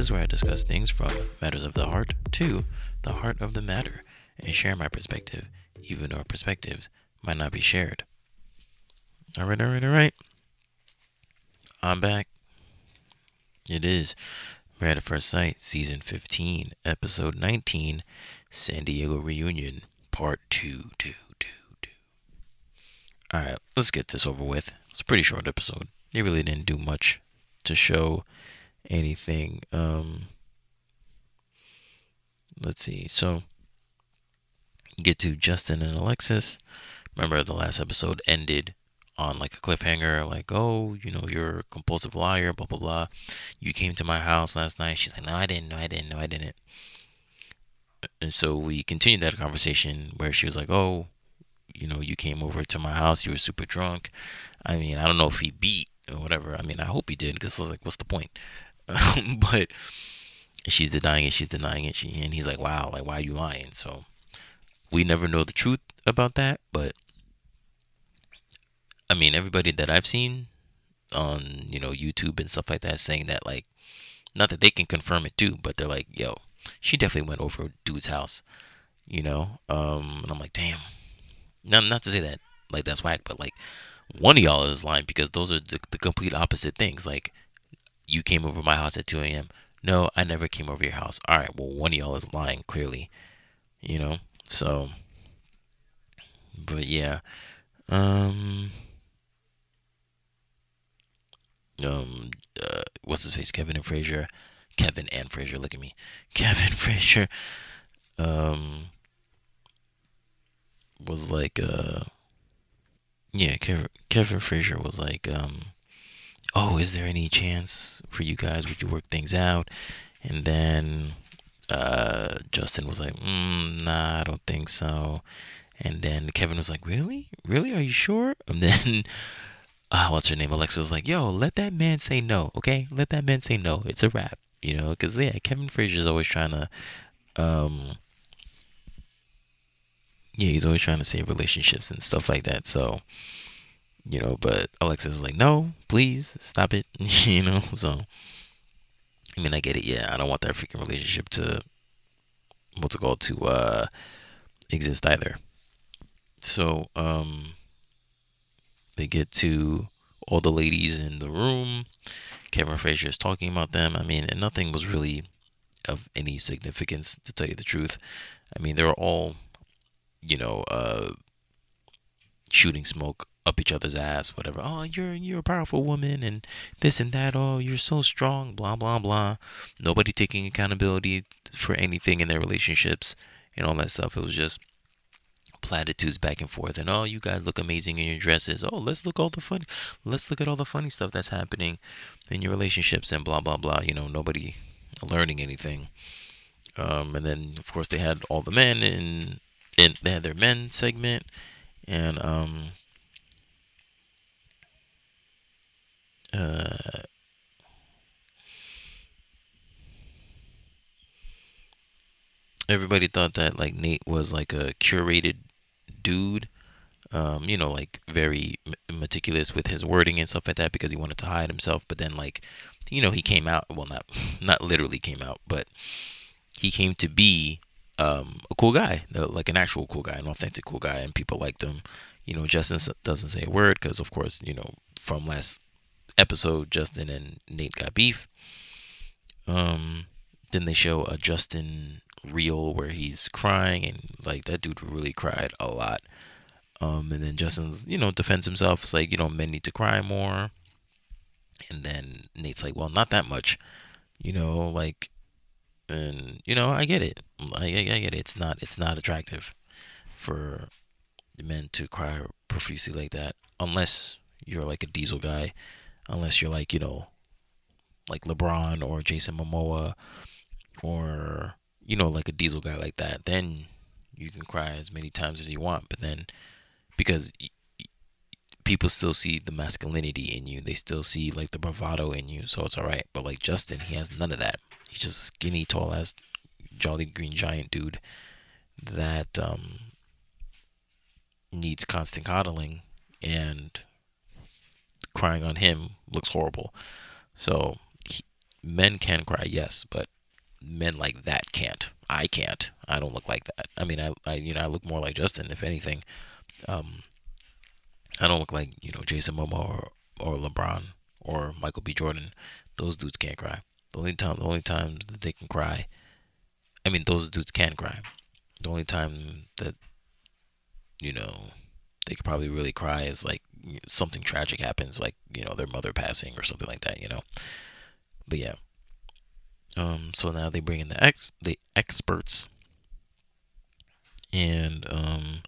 is where I discuss things from matters of the heart to the heart of the matter and share my perspective, even though our perspectives might not be shared. All right, all right, all right. I'm back. It is Married at First Sight, Season 15, Episode 19, San Diego Reunion, Part 2, 2, 2, 2. Alright, let's get this over with. It's a pretty short episode. They really didn't do much to show anything. Um, let's see. So, get to Justin and Alexis. Remember, the last episode ended on like a cliffhanger, like, oh, you know, you're a compulsive liar, blah, blah, blah. You came to my house last night. She's like, no, I didn't, no, I didn't, no, I didn't. And so we continued that conversation where she was like, oh, you know, you came over to my house, you were super drunk. I mean, I don't know if he beat or whatever. I mean, I hope he did because I was like, what's the point? but she's denying it, she's denying it. She, and he's like, wow, like, why are you lying? So we never know the truth about that, but I mean, everybody that I've seen on, you know, YouTube and stuff like that saying that, like, not that they can confirm it too, but they're like, yo, she definitely went over dude's house, you know? Um, and I'm like, damn. Not, not to say that, like, that's whack, but like, one of y'all is lying because those are the, the complete opposite things. Like, you came over my house at 2 a.m. No, I never came over your house. All right, well, one of y'all is lying, clearly, you know? So, but yeah. Um, um uh, what's his face Kevin and Frazier Kevin and Frazier look at me Kevin Frazier um was like uh yeah Kevin Kevin Frazier was like um oh is there any chance for you guys would you work things out and then uh Justin was like mm, nah I don't think so and then Kevin was like really really are you sure and then uh, what's her name? Alexa was like, yo, let that man say no, okay? Let that man say no. It's a wrap, you know? Because, yeah, Kevin Frazier's always trying to, um, yeah, he's always trying to save relationships and stuff like that. So, you know, but Alexis is like, no, please stop it, you know? So, I mean, I get it. Yeah, I don't want that freaking relationship to, what's it called, to, uh, exist either. So, um, they get to all the ladies in the room. Cameron Fraser is talking about them. I mean, and nothing was really of any significance to tell you the truth. I mean, they were all, you know, uh, shooting smoke up each other's ass, whatever. Oh, you're you're a powerful woman and this and that. Oh, you're so strong. Blah blah blah. Nobody taking accountability for anything in their relationships and all that stuff. It was just platitudes back and forth and oh you guys look amazing in your dresses oh let's look all the funny let's look at all the funny stuff that's happening in your relationships and blah blah blah you know nobody learning anything um, and then of course they had all the men and and they had their men segment and um uh everybody thought that like Nate was like a curated dude. Um, you know, like very meticulous with his wording and stuff like that because he wanted to hide himself. But then, like, you know, he came out. Well, not not literally came out, but he came to be um, a cool guy, like an actual cool guy, an authentic cool guy, and people liked him. You know, Justin doesn't say a word because, of course, you know, from last episode, Justin and Nate got beef. Um, then they show a Justin reel where he's crying and like that dude really cried a lot. Um, and then Justin's, you know, defends himself. It's like, you know, men need to cry more. And then Nate's like, well, not that much, you know, like, and you know, I get it. I, I get it. It's not, it's not attractive for men to cry profusely like that, unless you're like a diesel guy, unless you're like, you know, like LeBron or Jason Momoa or you know, like a diesel guy like that, then you can cry as many times as you want. But then, because people still see the masculinity in you, they still see like the bravado in you, so it's all right. But like Justin, he has none of that. He's just a skinny, tall ass, jolly green giant dude that um, needs constant coddling, and crying on him looks horrible. So men can cry, yes, but men like that can't. I can't. I don't look like that. I mean, I, I you know, I look more like Justin, if anything. Um, I don't look like you know Jason Momoa or, or LeBron or Michael B. Jordan. Those dudes can't cry. The only time, the only times that they can cry, I mean, those dudes can cry. The only time that you know they could probably really cry is like something tragic happens, like you know their mother passing or something like that. You know, but yeah. Um, so now they bring in the ex the experts, and um,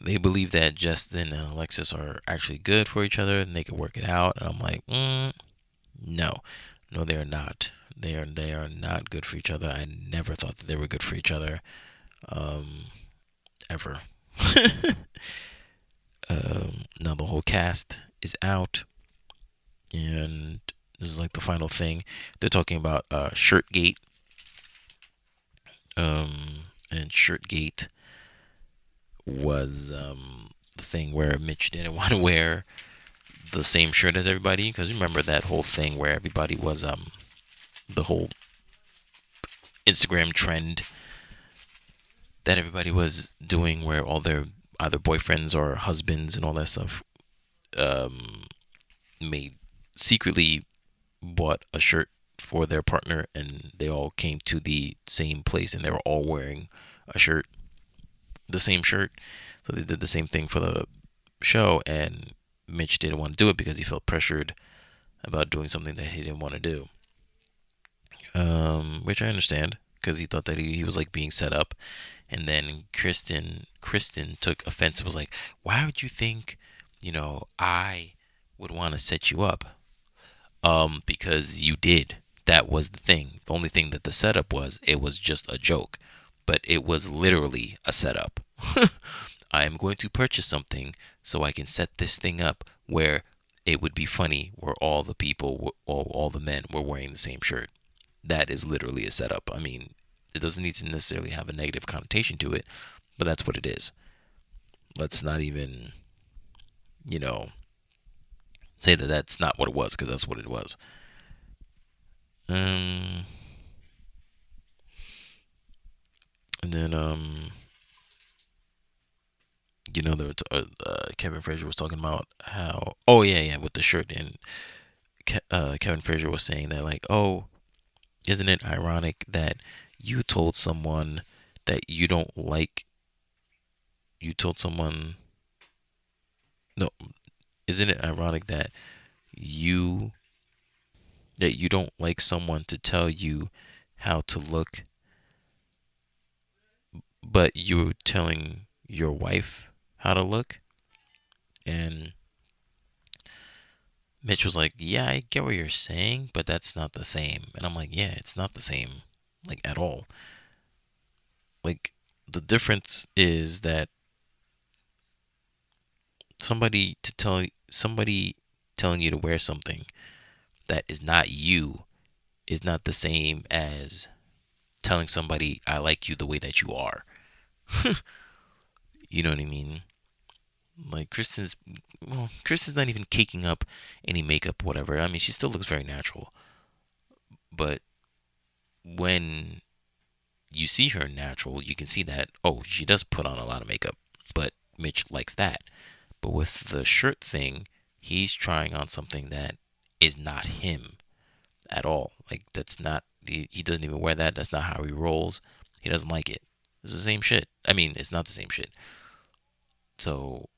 they believe that Justin and Alexis are actually good for each other and they can work it out. And I'm like, mm, no, no, they are not. They are they are not good for each other. I never thought that they were good for each other, um, ever. um, now the whole cast is out, and this is like the final thing. They're talking about uh, Shirtgate. Um, and Shirtgate was um, the thing where Mitch didn't want to wear the same shirt as everybody because remember that whole thing where everybody was um the whole Instagram trend that everybody was doing where all their either boyfriends or husbands and all that stuff um made secretly bought a shirt for their partner and they all came to the same place and they were all wearing a shirt the same shirt so they did the same thing for the show and Mitch didn't want to do it because he felt pressured about doing something that he didn't want to do. Um, which I understand because he thought that he, he was like being set up. And then Kristen Kristen took offense and was like, "Why would you think, you know, I would want to set you up?" Um, because you did. That was the thing. The only thing that the setup was, it was just a joke, but it was literally a setup. I am going to purchase something so I can set this thing up where it would be funny where all the people, all, all the men were wearing the same shirt. That is literally a setup. I mean, it doesn't need to necessarily have a negative connotation to it, but that's what it is. Let's not even, you know, say that that's not what it was because that's what it was. Um, and then um, you know, there uh, uh, Kevin Frazier was talking about how, oh yeah, yeah, with the shirt, and uh, Kevin Frazier was saying that like, oh, isn't it ironic that you told someone that you don't like, you told someone, no, isn't it ironic that you that you don't like someone to tell you how to look but you're telling your wife how to look. And Mitch was like, Yeah, I get what you're saying, but that's not the same. And I'm like, Yeah, it's not the same, like at all. Like, the difference is that somebody to tell somebody telling you to wear something that is not you is not the same as telling somebody I like you the way that you are. you know what I mean? Like Kristen's, well, Kristen's not even caking up any makeup, whatever. I mean, she still looks very natural. But when you see her natural, you can see that, oh, she does put on a lot of makeup. But Mitch likes that. But with the shirt thing, he's trying on something that is not him at all. Like, that's not, he, he doesn't even wear that. That's not how he rolls. He doesn't like it. It's the same shit. I mean, it's not the same shit. So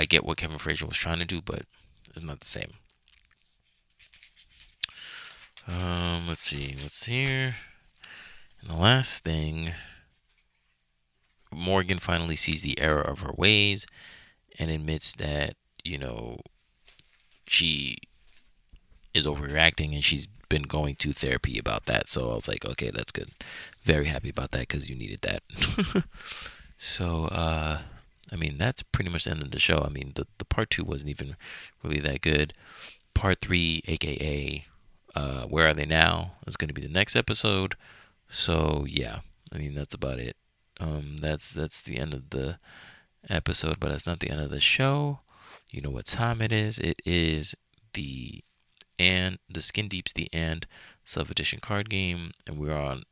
I get what Kevin Frazier was trying to do, but it's not the same. Um, let's see what's here. And the last thing, Morgan finally sees the error of her ways and admits that you know she is overreacting and she's been going to therapy about that. So I was like, okay, that's good. Very happy about that because you needed that. so, uh, I mean, that's pretty much the end of the show. I mean, the, the part two wasn't even really that good. Part three, aka uh, Where Are They Now, is going to be the next episode. So, yeah, I mean, that's about it. Um, that's that's the end of the episode, but that's not the end of the show. You know what time it is? It is the and the Skin Deep's the and Self Edition card game, and we're on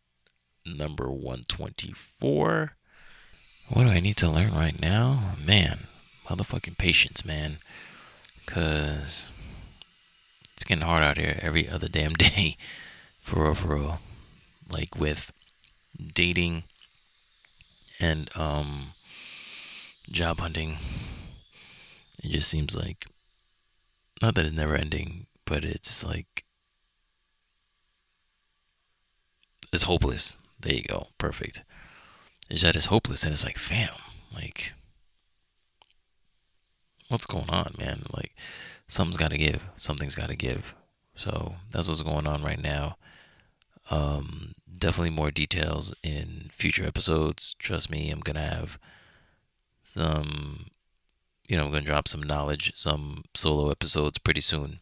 number 124. What do I need to learn right now? Man, motherfucking patience, man. Because it's getting hard out here every other damn day. For real, for real. Like with dating and um job hunting. It just seems like not that it's never ending, but it's like it's hopeless. There you go. Perfect. It's that it's hopeless and it's like, fam, like what's going on, man? Like something's gotta give. Something's gotta give. So that's what's going on right now. Um, definitely more details in future episodes. Trust me, I'm gonna have some, you know, I'm gonna drop some knowledge, some solo episodes pretty soon.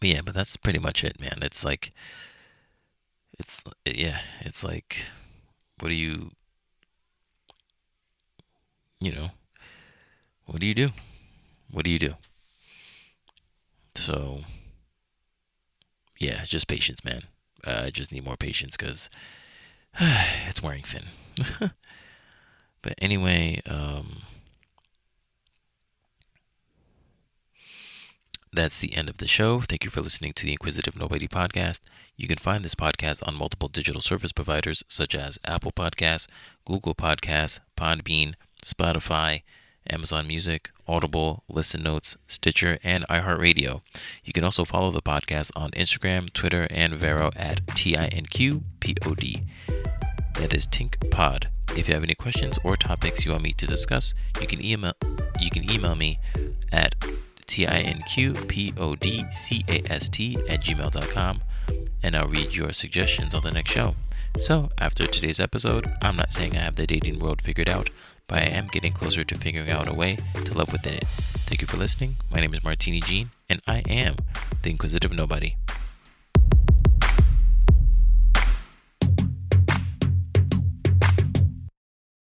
But yeah, but that's pretty much it, man. It's like, it's yeah, it's like, what do you, you know, what do you do? What do you do? So, yeah, just patience, man. Uh, I just need more patience because it's wearing thin. but anyway, um, that's the end of the show. Thank you for listening to the Inquisitive Nobody podcast. You can find this podcast on multiple digital service providers such as Apple Podcasts, Google Podcasts, Podbean, Spotify, Amazon Music, Audible, Listen Notes, Stitcher, and iHeartRadio. You can also follow the podcast on Instagram, Twitter, and Vero at TINQPOD. That is Tink Pod. If you have any questions or topics you want me to discuss, you can email you can email me at tinqpodcast at gmail.com and I'll read your suggestions on the next show. So, after today's episode, I'm not saying I have the dating world figured out, but I am getting closer to figuring out a way to love within it. Thank you for listening. My name is Martini Jean, and I am the Inquisitive Nobody.